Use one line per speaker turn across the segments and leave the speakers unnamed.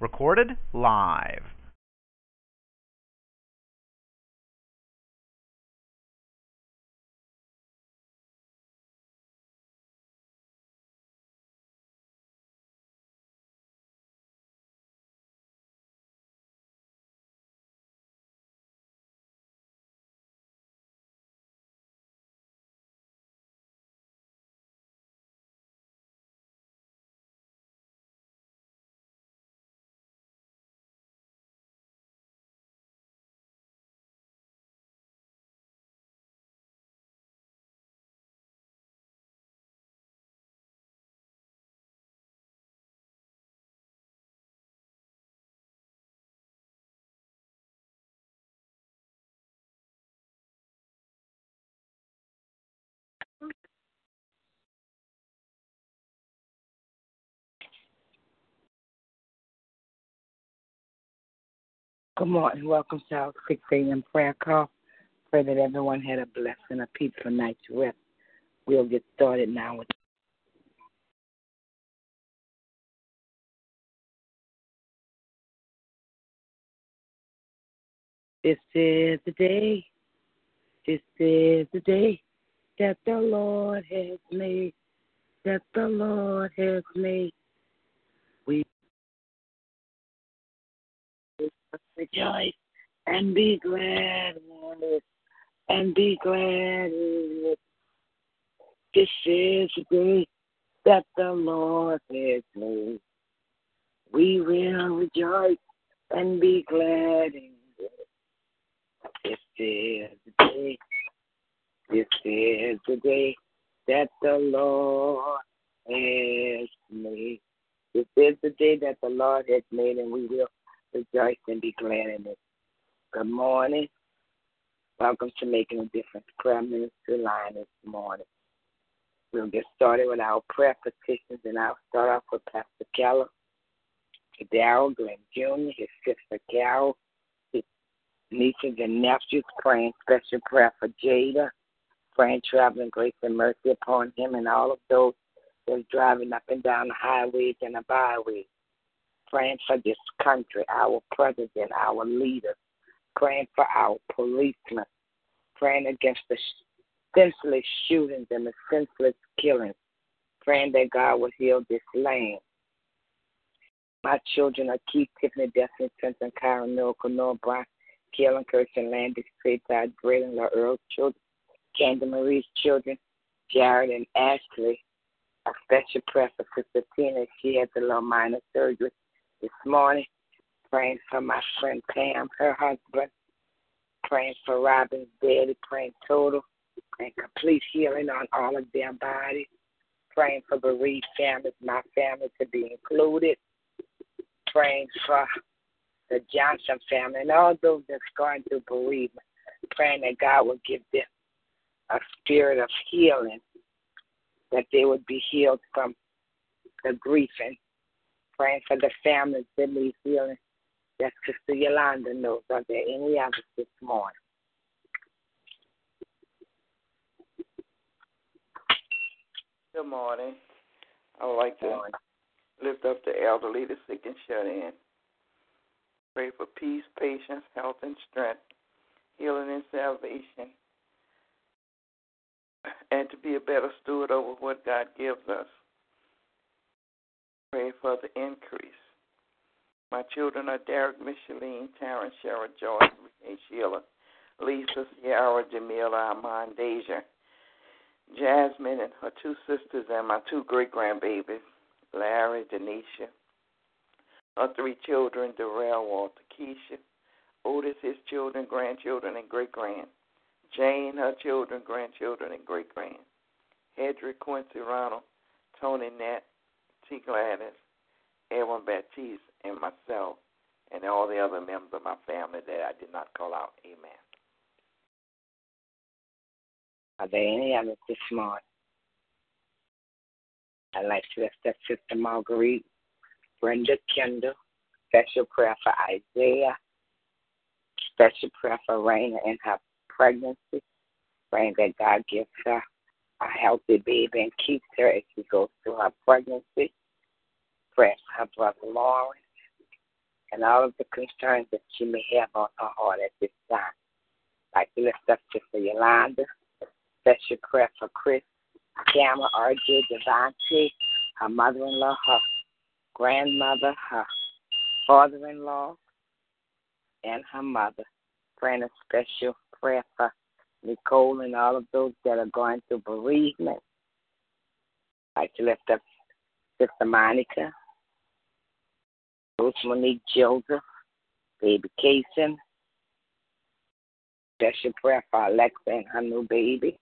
Recorded live.
Good morning. Welcome to our 6 a.m. prayer call. Pray that everyone had a blessing, a peaceful night's rest. We'll get started now with This is the day. This is the day that the Lord has made. That the Lord has made. We rejoice and be glad. And be glad. This is the day that the Lord has made. We will rejoice and be glad in. This is the day. This is the day that the Lord has made. This is the day that the Lord has made, and we will rejoice and be glad in it. Good morning. Welcome to Making a Difference Prayer Ministry line this morning. We'll get started with our prayer petitions, and I'll start off with Pastor Keller, Darrell Glenn Jr., his sister Carol, his nieces and nephews, praying special prayer for Jada, praying traveling grace and mercy upon him and all of those that's driving up and down the highways and the byways praying for this country, our president, our leaders, praying for our policemen, praying against the senseless shootings and the senseless killings, praying that God will heal this land. My children are Keith, Tiffany, Destiny, Clinton, Kyron, Miracle, Noah, Brian, Kaylin, Kirsten, Landis, Trayside, Braden, La Earl's children, Candy Marie's children, Jared and Ashley. A special prayer for Sister Tina. She had the little minor surgery this morning. Praying for my friend Pam, her husband. Praying for Robin's daddy. Praying total and complete healing on all of their bodies. Praying for bereaved families, my family to be included. Praying for the Johnson family and all those that's going through bereavement. Praying that God will give them a spirit of healing, that they would be healed from the grief and praying for the families that need healing. That Sister Yolanda knows. Are there any others this morning?
Good morning. I would like to lift up the elderly, the sick, and shut in. Pray for peace, patience, health, and strength, healing and salvation, and to be a better steward over what God gives us. Pray for the increase. My children are Derek, Micheline, Taryn, Shara, Joyce, and Sheila, Lisa, Sierra, Jamila, Armand, Deja, Jasmine, and her two sisters, and my two great grandbabies, Larry, Denisha, her three children, Darrell, Walter, Keisha, Otis, his children, grandchildren, and great grand, Jane, her children, grandchildren, and great grand, Hedrick, Quincy, Ronald, Tony, Nat, T. Gladys, Edwin Baptiste, and myself, and all the other members of my family that I did not call out. Amen.
Are there any others this morning? I'd like to lift up Sister Marguerite, Brenda Kendall, special prayer for Isaiah, special prayer for Raina in her pregnancy, praying that God gives her a healthy baby and keeps her as she goes through her pregnancy. For her brother Lawrence and all of the concerns that she may have on her heart at this time. Like to lift up Sister Yolanda, special prayer for Chris, Cameron, RJ, Devante, her mother in law, her grandmother, her father in law, and her mother. Praying a special prayer for Nicole and all of those that are going through bereavement. I'd like to lift up Sister Monica, Bruce Monique Joseph, baby Kason. Special prayer for Alexa and her new baby.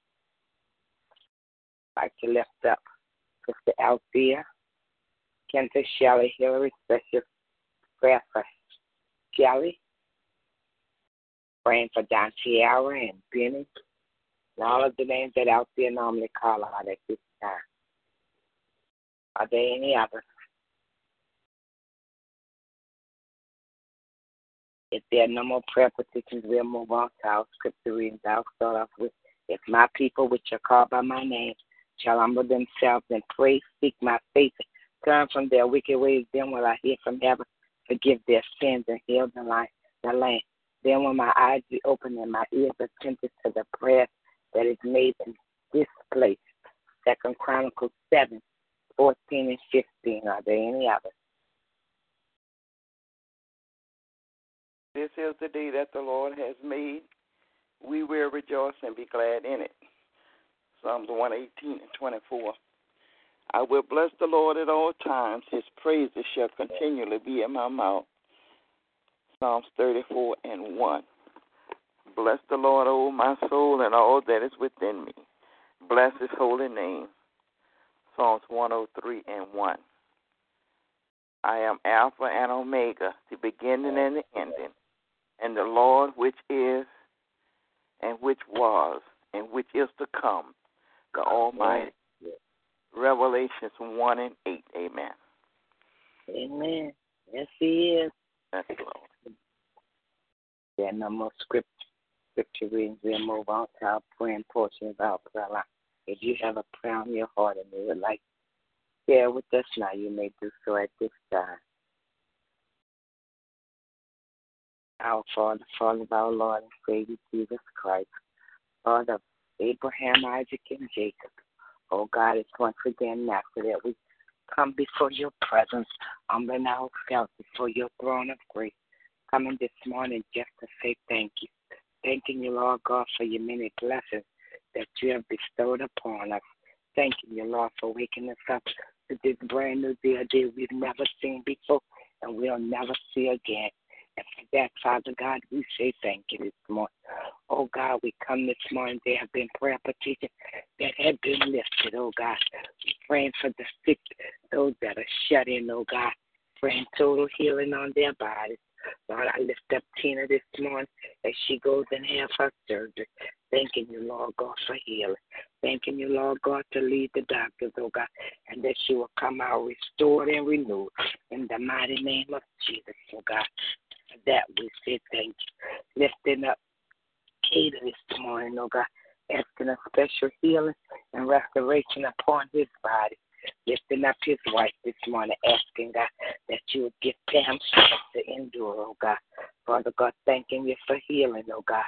I'd like to lift up Sister Althea, Kenta Shelley Hillary, special prayer for Shelley. Praying for Don and Benny and all of the names that Althea normally call out at this time. Are there any others? If there are no more prayer petitions, we'll move on to our scripture readings. I'll start off with If my people, which are called by my name, shall humble themselves and pray, seek my face, turn from their wicked ways, then will I hear from heaven, forgive their sins, and heal the land. The land. Then will my eyes be open and my ears attentive to the prayer that is made in this place. Second Chronicles 7, 14 and 15. Are there any others?
This is the day that the Lord has made. We will rejoice and be glad in it. Psalms 118 and 24. I will bless the Lord at all times. His praises shall continually be in my mouth. Psalms 34 and 1. Bless the Lord, O my soul, and all that is within me. Bless his holy name. Psalms 103 and 1. I am Alpha and Omega, the beginning and the ending, and the Lord which is, and which was, and which is to come, the Almighty. Revelations 1 and 8. Amen.
Amen. Yes, He is.
That's the Lord.
There are no more script, scripture readings. We'll move on to our praying portion of our prayer line. If you have a prayer on your heart and you would like to share with us now, you may do so at this time. Our Father, Father of our Lord and Savior Jesus Christ, Father of Abraham, Isaac, and Jacob. Oh God, it's once again after that we come before your presence, humbling ourselves before your throne of grace. Coming this morning just to say thank you. Thanking you, Lord God, for your many blessings that you have bestowed upon us. Thanking you, Lord, for waking us up to this brand new day, a day we've never seen before and we'll never see again. And for that, Father God, we say thank you this morning. Oh God, we come this morning. There have been prayer petitions that have been lifted, oh God. We praying for the sick, those that are shut in, oh God. Praying total healing on their bodies. Lord, I lift up Tina this morning as she goes and have her surgery. Thanking you, Lord God, for healing. Thanking you, Lord God, to lead the doctors, oh God, and that she will come out restored and renewed in the mighty name of Jesus, oh God. For that we say thank you. Lifting up Cater this morning, oh God, asking a special healing and restoration upon his body. Lifting up his wife this morning, asking God that you would give Pam strength to endure, oh God. Father God, thanking you for healing, oh God.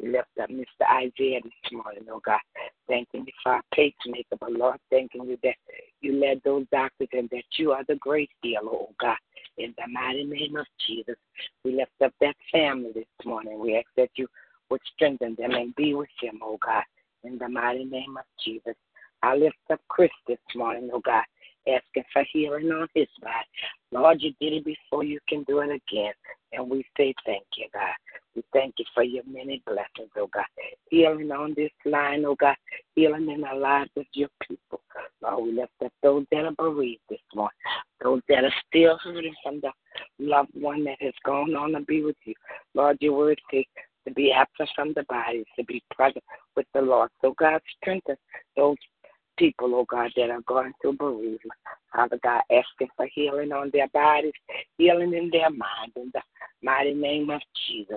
We lift up Mr. Isaiah this morning, oh God. Thanking you for our pacemaker, but Lord, thanking you that you led those doctors and that you are the great healer, oh God. In the mighty name of Jesus, we lift up that family this morning. We ask that you would strengthen them and be with them, oh God. In the mighty name of Jesus. I lift up Chris this morning, oh God, asking for healing on his body. Lord, you did it before, you can do it again. And we say thank you, God. We thank you for your many blessings, oh God. Healing on this line, oh God. Healing in the lives of your people. Lord, we lift up those that are bereaved this morning. Those that are still hurting from the loved one that has gone on to be with you. Lord, your word says to be absent from the body, to be present with the Lord. So God strengthen those people, oh God, that are going through bereavement. Father God, asking for healing on their bodies, healing in their mind, in the mighty name of Jesus.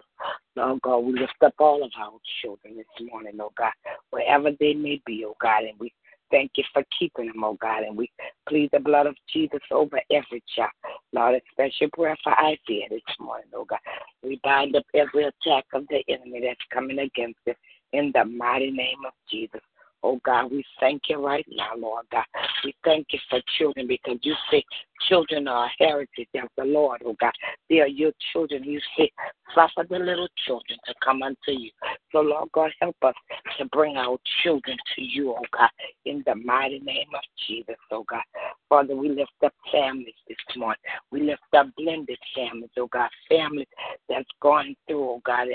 Lord God, we lift up all of our children this morning, oh God, wherever they may be, oh God, and we thank you for keeping them, oh God. And we plead the blood of Jesus over every child. Lord, a special prayer for Isaiah this morning, oh God. We bind up every attack of the enemy that's coming against us in the mighty name of Jesus. Oh God, we thank you right now, Lord God. We thank you for children because you say children are a heritage of the Lord, oh God. They are your children. You say, suffer the little children to come unto you. So, Lord God, help us to bring our children to you, oh God, in the mighty name of Jesus, oh God. Father, we lift up families this morning. We lift up blended families, oh God, families that's going through, oh God,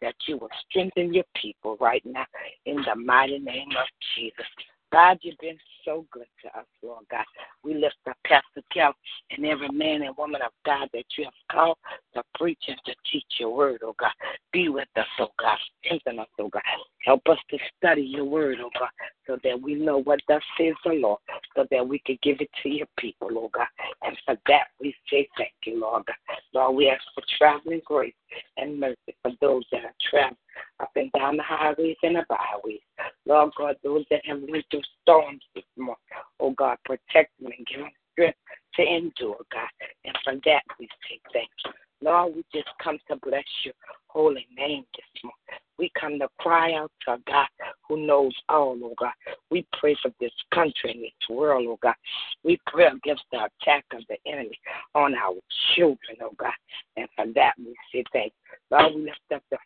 that you will strengthen your people right now in the mighty name of Jesus. God, you've been so good to us, Lord God. We lift up Pastor Kel and every man and woman of God that you have called to preach and to teach your word, oh God. Be with us, oh God. Strengthen us, oh God. Help us to study your word, oh God, so that we know what thus says the Lord, so that we can give it to your people, oh God. And for that we say thank you, Lord God. Lord, we ask for traveling grace and mercy for those that are traveling up and down the highways and the byways. Lord God, those that have went through storms this morning, oh God, protect them and give them strength to endure, God. And for that we say thank you. Lord, we just come to bless your holy name this morning. We come to cry out to God who knows all, oh God. We pray for this country and this world, oh God. We pray against the attack of the enemy on our children, oh God. And for that we say thank you. Lord, we lift up the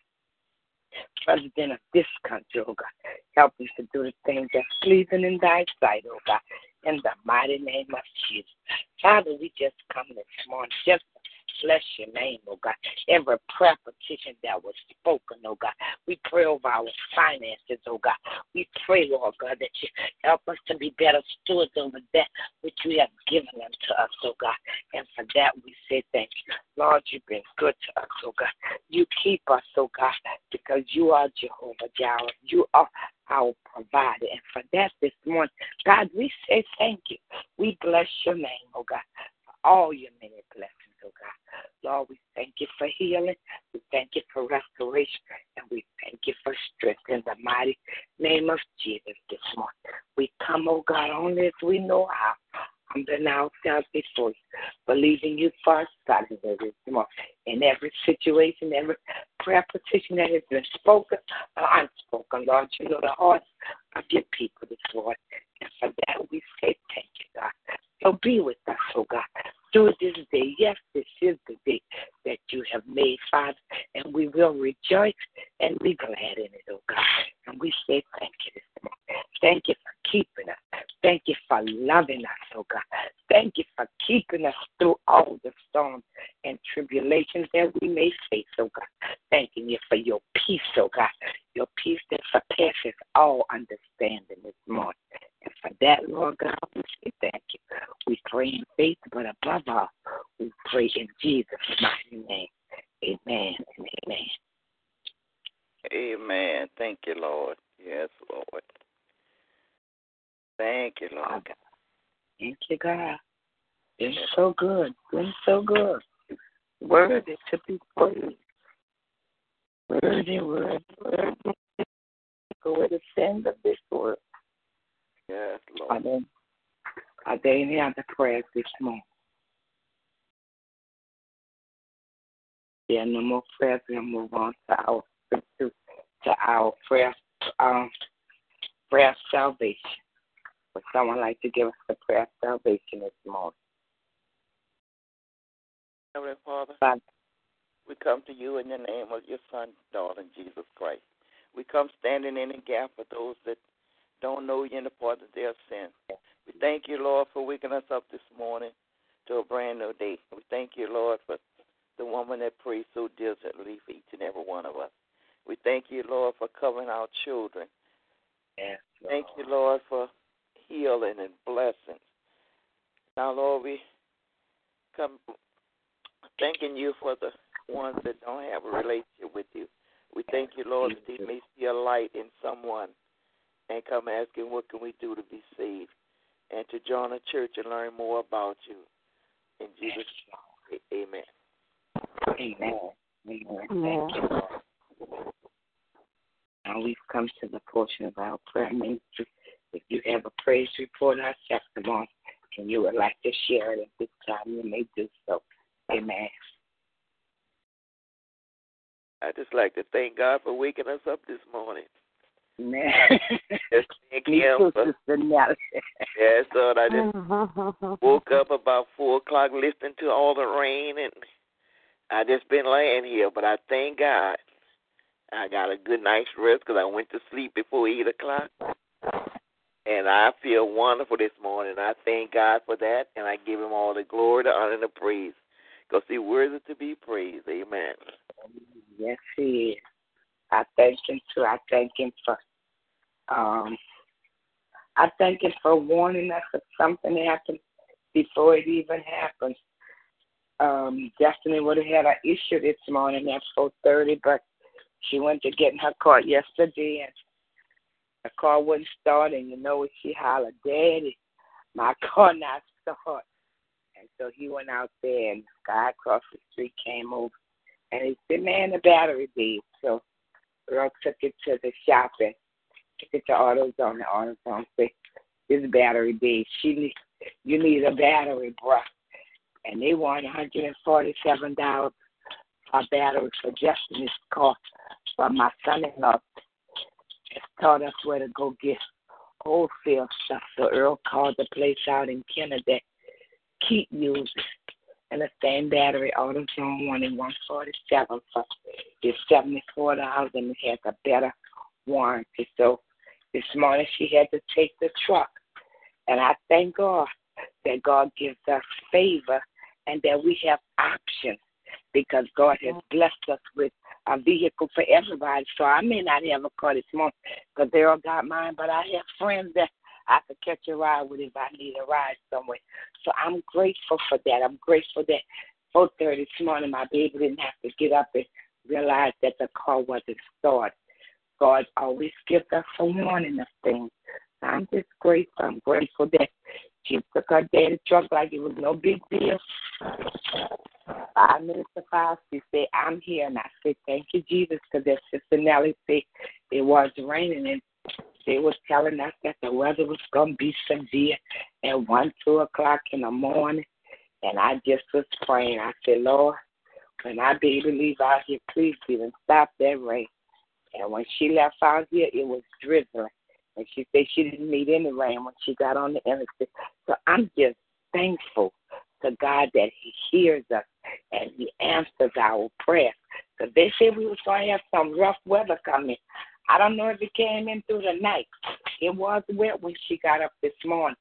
president of this country, oh God. Help us to do the things that's pleasing in thy sight, oh God. In the mighty name of Jesus. Father, we just come this morning just bless your name, oh God. Every prayer petition that was spoken, oh God. We pray over our finances, oh God. We pray, Lord God, that you help us to be better stewards over that which you have given unto us, oh God. And for that we say thank you. Lord, you've been good to us, oh God. You keep us, oh God, because you are Jehovah Jireh. You are our provider. And for that this morning, God, we say thank you. We bless your name, oh God, for all your many blessings, oh God. Lord, we thank you for healing. We thank you for restoration. And we thank you for strength in the mighty name of Jesus this morning. We come, oh God, only as we know how. Humbling ourselves before you, believing you our suddenly this morning. In every situation, every prayer petition that has been spoken or unspoken, Lord, you know the hearts of your people this morning. And for that we say thank you, God. So be with us, oh God through this day. Yes, this is the day that you have made, Father, and we will rejoice and be glad in it, oh God. And we say thank you. Thank you for keeping us. Thank you for loving us, oh God. Thank you for keeping us through all the storms and tribulations that we may face, oh God. Thanking you for your peace, oh God. Your peace that surpasses all understanding this morning. And for that, Lord God, we say thank you. We pray in faith, but above all, we pray in Jesus' mighty name. Amen and amen.
Amen. Thank you, Lord. Yes, Lord. Thank you, Lord.
Thank you, God. It's so good. It's so good. Worthy to be praised. Worthy, worthy, worthy. Go with the send of this word.
Yes, Lord.
Are there, are there any other prayers this morning? There are no more prayers. We'll move on to our to, to our prayer um prayer of salvation. Would someone like to give us the prayer of salvation this morning?
Heavenly Father,
Father,
we come to you in the name of your Son, darling Jesus Christ. We come standing in the gap for those that don't know you in the part of their sin. We thank you, Lord, for waking us up this morning to a brand new day. We thank you, Lord, for the woman that prays so diligently for each and every one of us. We thank you, Lord, for covering our children.
yes,
Thank you, Lord, for healing and blessings. Now, Lord, we come thanking you for the ones that don't have a relationship with you. We thank you, Lord, that they may see a light in someone and come asking, what can we do to be saved? And to join a church and learn more about you. In Jesus' name, amen.
Amen. Amen. Thank you, Now we've come to the portion of our prayer ministry. If you have a praise report or testimony and you would like to share it at this time, you may do so. Amen.
I just like to thank God for waking us up this morning.
Man.
Just thank Him for, yes, Lord. I just woke up about four o'clock listening to all the rain, and I just been laying here. But I thank God. I got a good night's rest because I went to sleep before eight o'clock, and I feel wonderful this morning. I thank God for that, and I give Him all the glory, the honor, and the praise. Because He worthy to be praised. Amen.
Yes, He is. I thank him too. I thank him for um I thank him for warning us that something happened before it even happened. Um, Destiny would have had an issue this morning at four thirty, but she went to get in her car yesterday and the car wouldn't start and you know she hollered, Daddy, my car not start. And so he went out there and the guy across the street came over and he said, Man, the battery dead. So Girl took it to the shop and took it to AutoZone. The AutoZone said, "This battery dead. She need, you need a battery, bruh." And they want 147 dollars for a battery for just this car. But my son-in-law just taught us where to go get wholesale stuff. So Earl called the place out in Canada. Keep using and the same battery AutoZone one in 147 for it's seventy four dollars and it has a better warranty. So this morning she had to take the truck, and I thank God that God gives us favor and that we have options because God has blessed us with a vehicle for everybody. So I may not have a car this morning because they all got mine, but I have friends that I could catch a ride with if I need a ride somewhere. So I'm grateful for that. I'm grateful that 4:30 this morning my baby didn't have to get up and realize that the car wasn't started. God always gives us a warning of things. I'm just grateful. I'm grateful that she took her daddy truck like it was no big deal. Five minutes to five, she said, I'm here. And I said, Thank you, Jesus, because as Sister Nellie said, it was raining. And they was telling us that the weather was going to be severe at 1, 2 o'clock in the morning. And I just was praying. I said, Lord, when I be to leave out here, please even stop that rain. And when she left out here, it was drizzling. And she said she didn't need any rain when she got on the interstate. So I'm just thankful to God that He hears us and He answers our prayers. Because they said we was going to have some rough weather coming. I don't know if it came in through the night. It was wet when she got up this morning,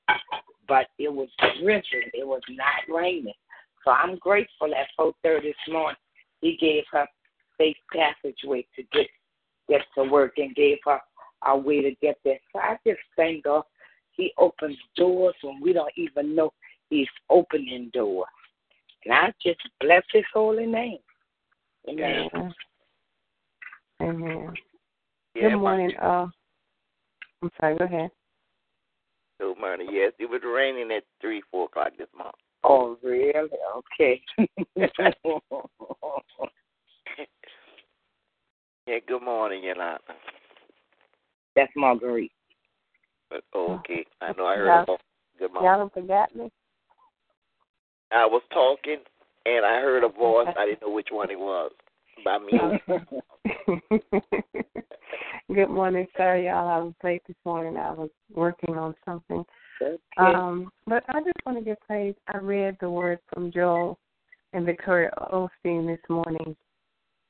but it was drizzling. It was not raining. So I'm grateful at 4:30 this morning. He gave her safe passageway to get get to work and gave her a way to get there. So I just thank God. He opens doors when we don't even know He's opening doors. And I just bless His holy name. Amen.
Amen. Yeah, Good morning. Uh, I'm sorry. Go ahead.
Good morning. Yes, it was raining at three, four o'clock this month.
Oh, really? Okay.
yeah. Good morning, Yolanda.
That's Marguerite.
But, okay, I know I heard about. Good morning.
Y'all don't forgot me.
I was talking and I heard a voice. I didn't know which one it was. By me.
Good morning, sir. Y'all, I was late this morning. I was working on something. Okay. Um, but I just want to give praise. I read the word from Joel and Victoria Osteen this morning,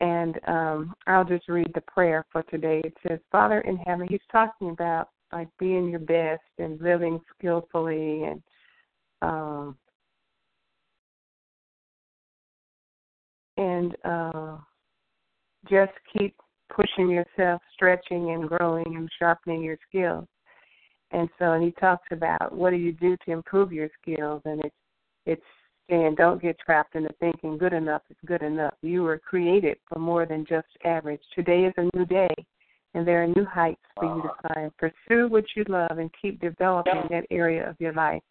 and um, I'll just read the prayer for today. It says, Father in heaven, he's talking about like being your best and living skillfully and um, and uh, just keep pushing yourself, stretching and growing and sharpening your skills. And so and he talks about what do you do to improve your skills and it's it's saying don't get trapped into thinking good enough is good enough. You were created for more than just average. Today is a new day and there are new heights for you to climb. Pursue what you love and keep developing that area of your life.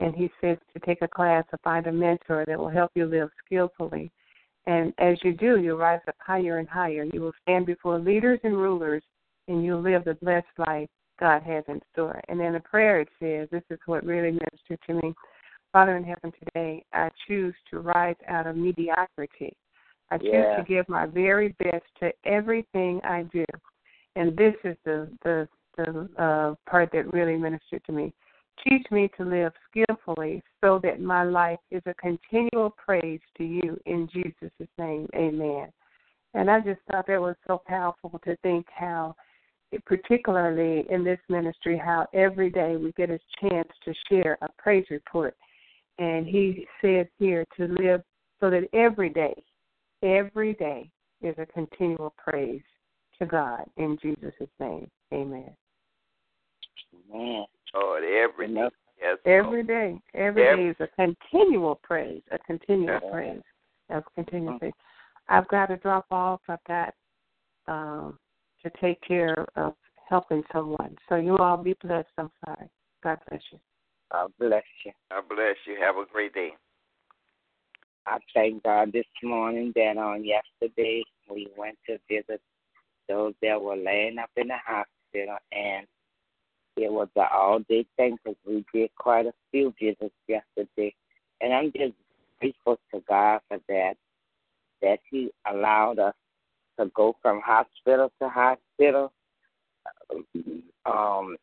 And he says to take a class or find a mentor that will help you live skillfully and as you do, you'll rise up higher and higher. You will stand before leaders and rulers, and you'll live the blessed life. God has in store. And then the prayer it says, this is what really ministered to me. Father in heaven, today I choose to rise out of mediocrity. I choose
Yeah.
to give my very best to everything I do. And this is the the the uh, part that really ministered to me. Teach me to live skillfully so that my life is a continual praise to you in Jesus' name. Amen. And I just thought that was so powerful to think how, particularly in this ministry, how every day we get a chance to share a praise report. And he says here to live so that every day, every day is a continual praise to God in Jesus' name. Amen.
Amen.
Lord, every day.
Enough.
Yes.
Every day, every
Every-
day is a continual praise, a continual
Yeah.
praise, a continual praise. I've got to drop off. I've got um, to take care of helping someone. So you all be blessed. I'm sorry. God bless you.
God bless you.
God bless you. Have a great day.
I thank God this morning that on yesterday we went to visit those that were laying up in the hospital, and it was an all day thing because we did quite a few visits yesterday. And I'm just grateful to God for that, that He allowed us to go from hospital to hospital, um,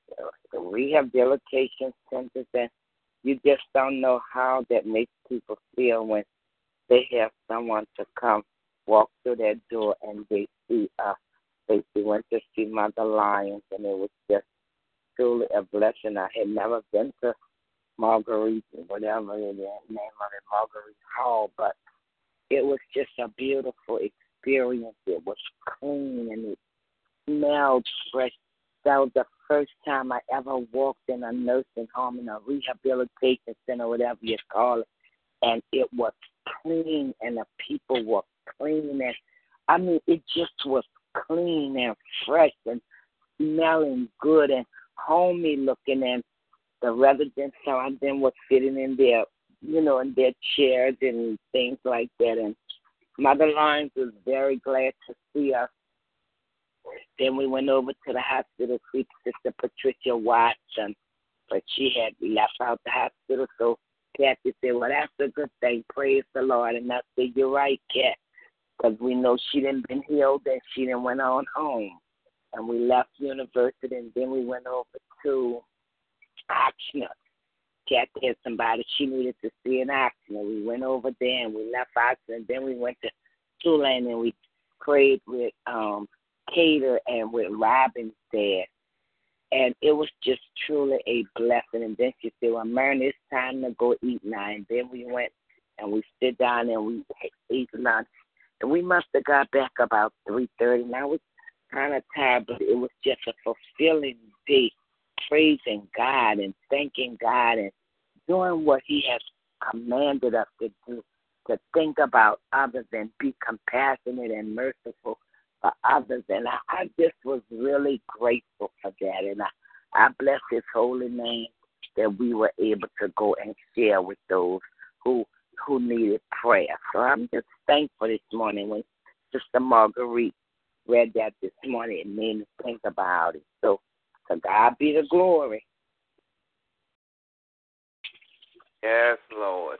rehabilitation centers, and you just don't know how that makes people feel when they have someone to come walk through that door and they see us. They went to see Mother Lyons and it was just truly a blessing. I had never been to Marguerite, whatever is, name of it, Marguerite Hall, but it was just a beautiful experience. It was clean and it smelled fresh. That was the first time I ever walked in a nursing home, in a rehabilitation center, whatever you call it, and it was clean and the people were clean and I mean it just was clean and fresh and smelling good and homey looking and the residents some of them were sitting in their you know, in their chairs and things like that and Mother Lyons was very glad to see us. Then we went over to the hospital to see Sister Patricia Watson, but she had left out the hospital so Kathy said, Well, that's a good thing. Praise the Lord. And I said, You're right, Kat, because we know she didn't been healed and she didn't went on home. And we left university and then we went over to Ochsner. Kathy had somebody she needed to see in Ochsner. We went over there and we left Ochsner. And then we went to Tulane and we prayed with um Cater and with Robin dad and it was just truly a blessing. And then she said, "Well, Mary, it's time to go eat now." And then we went and we sit down and we ate lunch, and we must have got back about three thirty. And I was kind of tired, but it was just a fulfilling day, praising God and thanking God and doing what He has commanded us to do. To think about others and be compassionate and merciful for others. And I, I just was really grateful for that. And I, I bless his holy name that we were able to go and share with those who who needed prayer. So I'm just thankful this morning when Sister Marguerite read that this morning. It made me think about it. So to God be the glory.
Yes, Lord.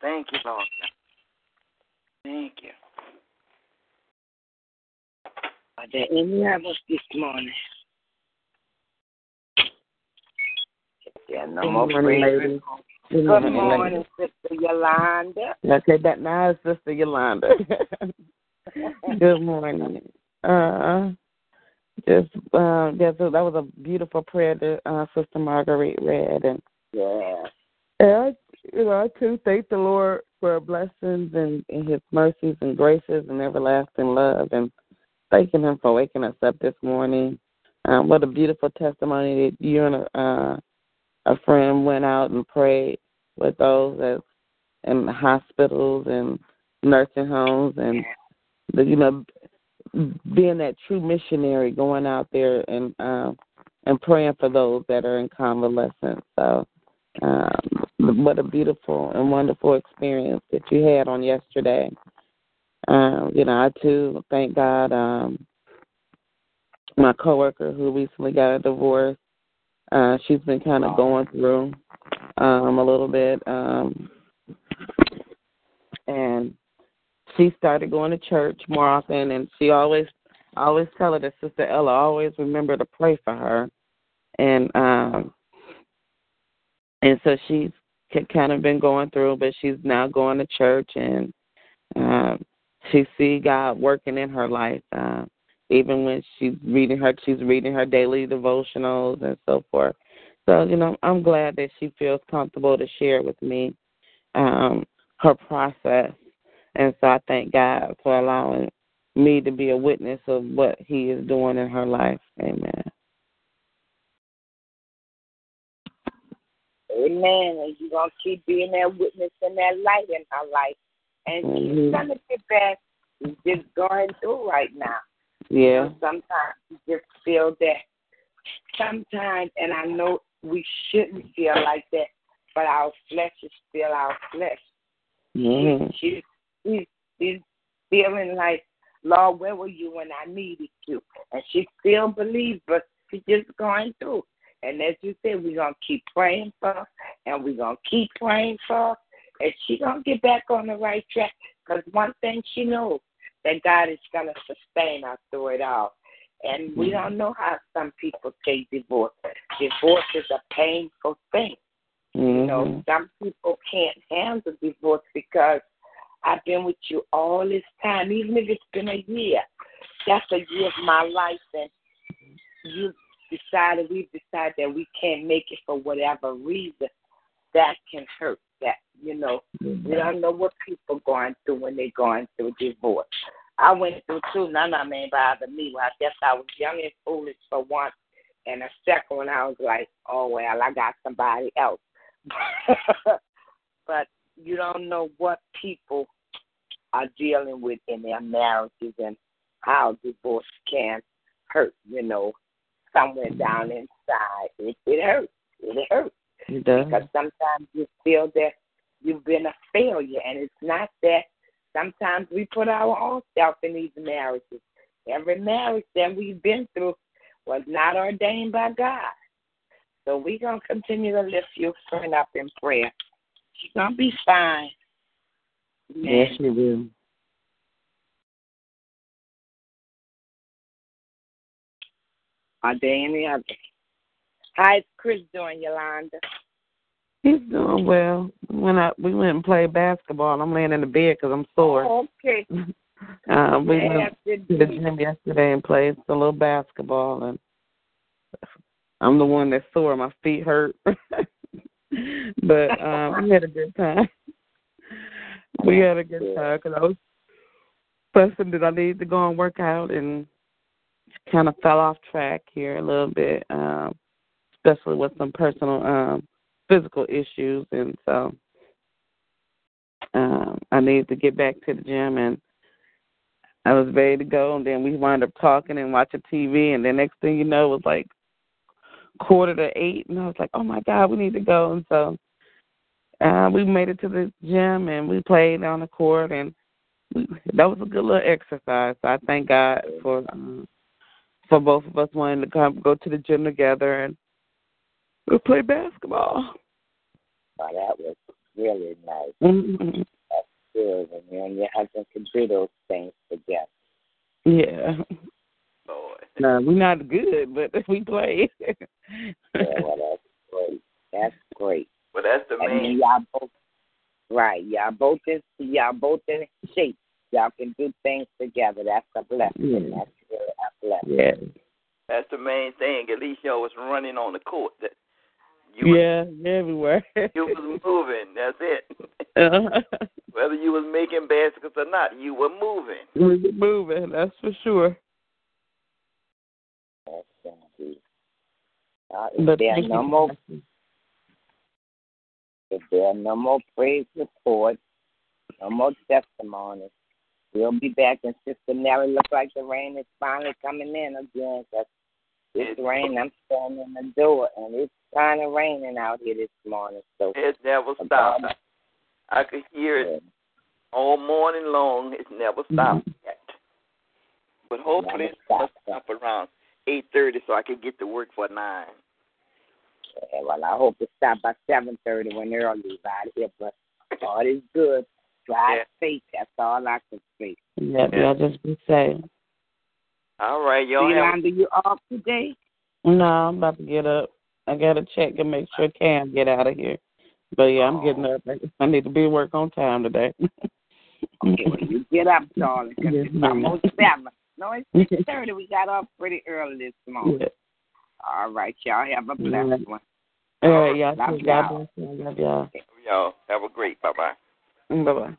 Thank you, Lord. Thank you.
Are there any others this morning? There are no
Good
more
morning,
praise
ladies. Good
Good
morning,
morning. Sister Yolanda.
Okay, that now is Sister Yolanda. Good morning. Uh, just uh, yeah, so that was a beautiful prayer that uh, Sister Marguerite read, and
Yeah.
and I, you know, I too thank the Lord for blessings and, and His mercies and graces and everlasting love, and thanking Him for waking us up this morning. Um, what a beautiful testimony that you and a, uh, a friend went out and prayed with those that in hospitals and nursing homes, and the, you know, being that true missionary, going out there and um, and praying for those that are in convalescence. So, um, what a beautiful and wonderful experience that you had on yesterday. Um, you know, I too thank God um, my coworker who recently got a divorce. Uh, she's been kind of going through um, a little bit, um, and she started going to church more often. And she always, I always tell her that Sister Ella always remember to pray for her, and um, and so she's kind of been going through, but she's now going to church and um, she see God working in her life. Uh, even when she's reading her, she's reading her daily devotionals and so forth. So you know, I'm glad that she feels comfortable to share with me um, her process, and so I thank God for allowing me to be a witness of what He is doing in her life. Amen.
Amen. And you're going to keep being that witness and that light in her life. And
Mhm.
she's going to get back. Just going through right now.
Yeah.
know, sometimes you just feel that. Sometimes, and I know we shouldn't feel like that, but our flesh is still our flesh.
hmm
She, she, she's feeling like, Lord, where were you when I needed you? And she still believes, but she's just going through. And as you said, we're going to keep praying for her, and we're going to keep praying for her, and she to get back on the right track. Because one thing she knows, that God is going to sustain her through it all. And we don't know how some people take divorce. Divorce is a painful thing. You know,
hmm
some people can't handle divorce because I've been with you all this time, even if it's been a year. That's a year of my life, and you decided, we've decided that we can't make it for whatever reason. That can hurt. That you know, mm-hmm. we don't know what people are going through when they're going through divorce. I went through two. None of them ain't bother me. Well, I guess I was young and foolish for one, and the second one I was like, oh well, I got somebody else. but you don't know what people are dealing with in their marriages and how divorce can hurt, you know, somewhere down inside. It, it hurts. It hurts.
It does.
Because sometimes you feel that you've been a failure, and it's not that. Sometimes we put our own self in these marriages. Every marriage that we've been through was not ordained by God. So we're going to continue to lift your friend up in prayer. She's going to be fine.
Yes, you will.
Are there any others? How's Chris doing, Yolanda?
He's doing well. When I we went and played basketball, I'm laying in the bed because I'm sore.
Oh, okay.
Uh, we went to the gym yesterday and played a little basketball, and I'm the one that's sore. My feet hurt, but um, we had a good time. We had a good time because I was fussing that I needed to go and work out, and kind of fell off track here a little bit, um, especially with some personal um, physical issues, and so um, I needed to get back to the gym and. I was ready to go, and then we wound up talking and watching TV, and the next thing you know, it was like quarter to eight, and I was like, "Oh my God, we need to go!" And so uh, we made it to the gym, and we played on the court, and we, that was a good little exercise. So I thank God for um, for both of us wanting to come go to the gym together and we play basketball.
Oh, that was really nice.
Mhm.
Good. And you and your husband can do those things together.
Yeah.
Lord.
No, we're not good, but we play.
Yeah, well, that's great. That's great.
Well, that's the
And
main.
y'all both, right? Y'all both in, y'all both in shape. Y'all can do things together. That's a blessing.
Yeah.
That's really a blessing.
yeah.
That's the main thing. At least y'all was running on the court. That you
yeah, everywhere.
you was moving. That's it.
uh-huh.
Whether you was making baskets or not, you were moving.
We're moving, that's for sure.
That's indeed. Uh, if
But
there are no more, if there are no more praise reports, no more testimonies, we'll be back in Sister Nellie. Look like the rain is finally coming in again. Cause it's
It-
rain. I'm standing in the door, and it's kind of raining out here this morning. So
It never stopped. I could hear it all morning long. It's never mm-hmm. stopped yet. But hopefully
Never
it's going to
stopped.
stop around eight thirty so I can get to work for nine.
Yeah, well, I hope it stop by seven thirty when they're leave out of here. But God is good. Drive
Yeah.
safe. That's all I can say.
Yep,
Yeah.
y'all just be safe.
All right, y'all have
Yolanda, you off today?
No, I'm about to get up. I gotta check and make sure Cam get out of here. But yeah, I'm getting oh. up. I need to be at work on time today.
Okay, well, you get up, darling, 'cause
Yes,
it's almost seven. No, it's six thirty. We got off pretty early this morning.
yeah.
All right, y'all have a blessed one.
All right, y'all.
Love y'all.
God bless you. Love y'all.
y'all have a great bye bye.
Bye bye.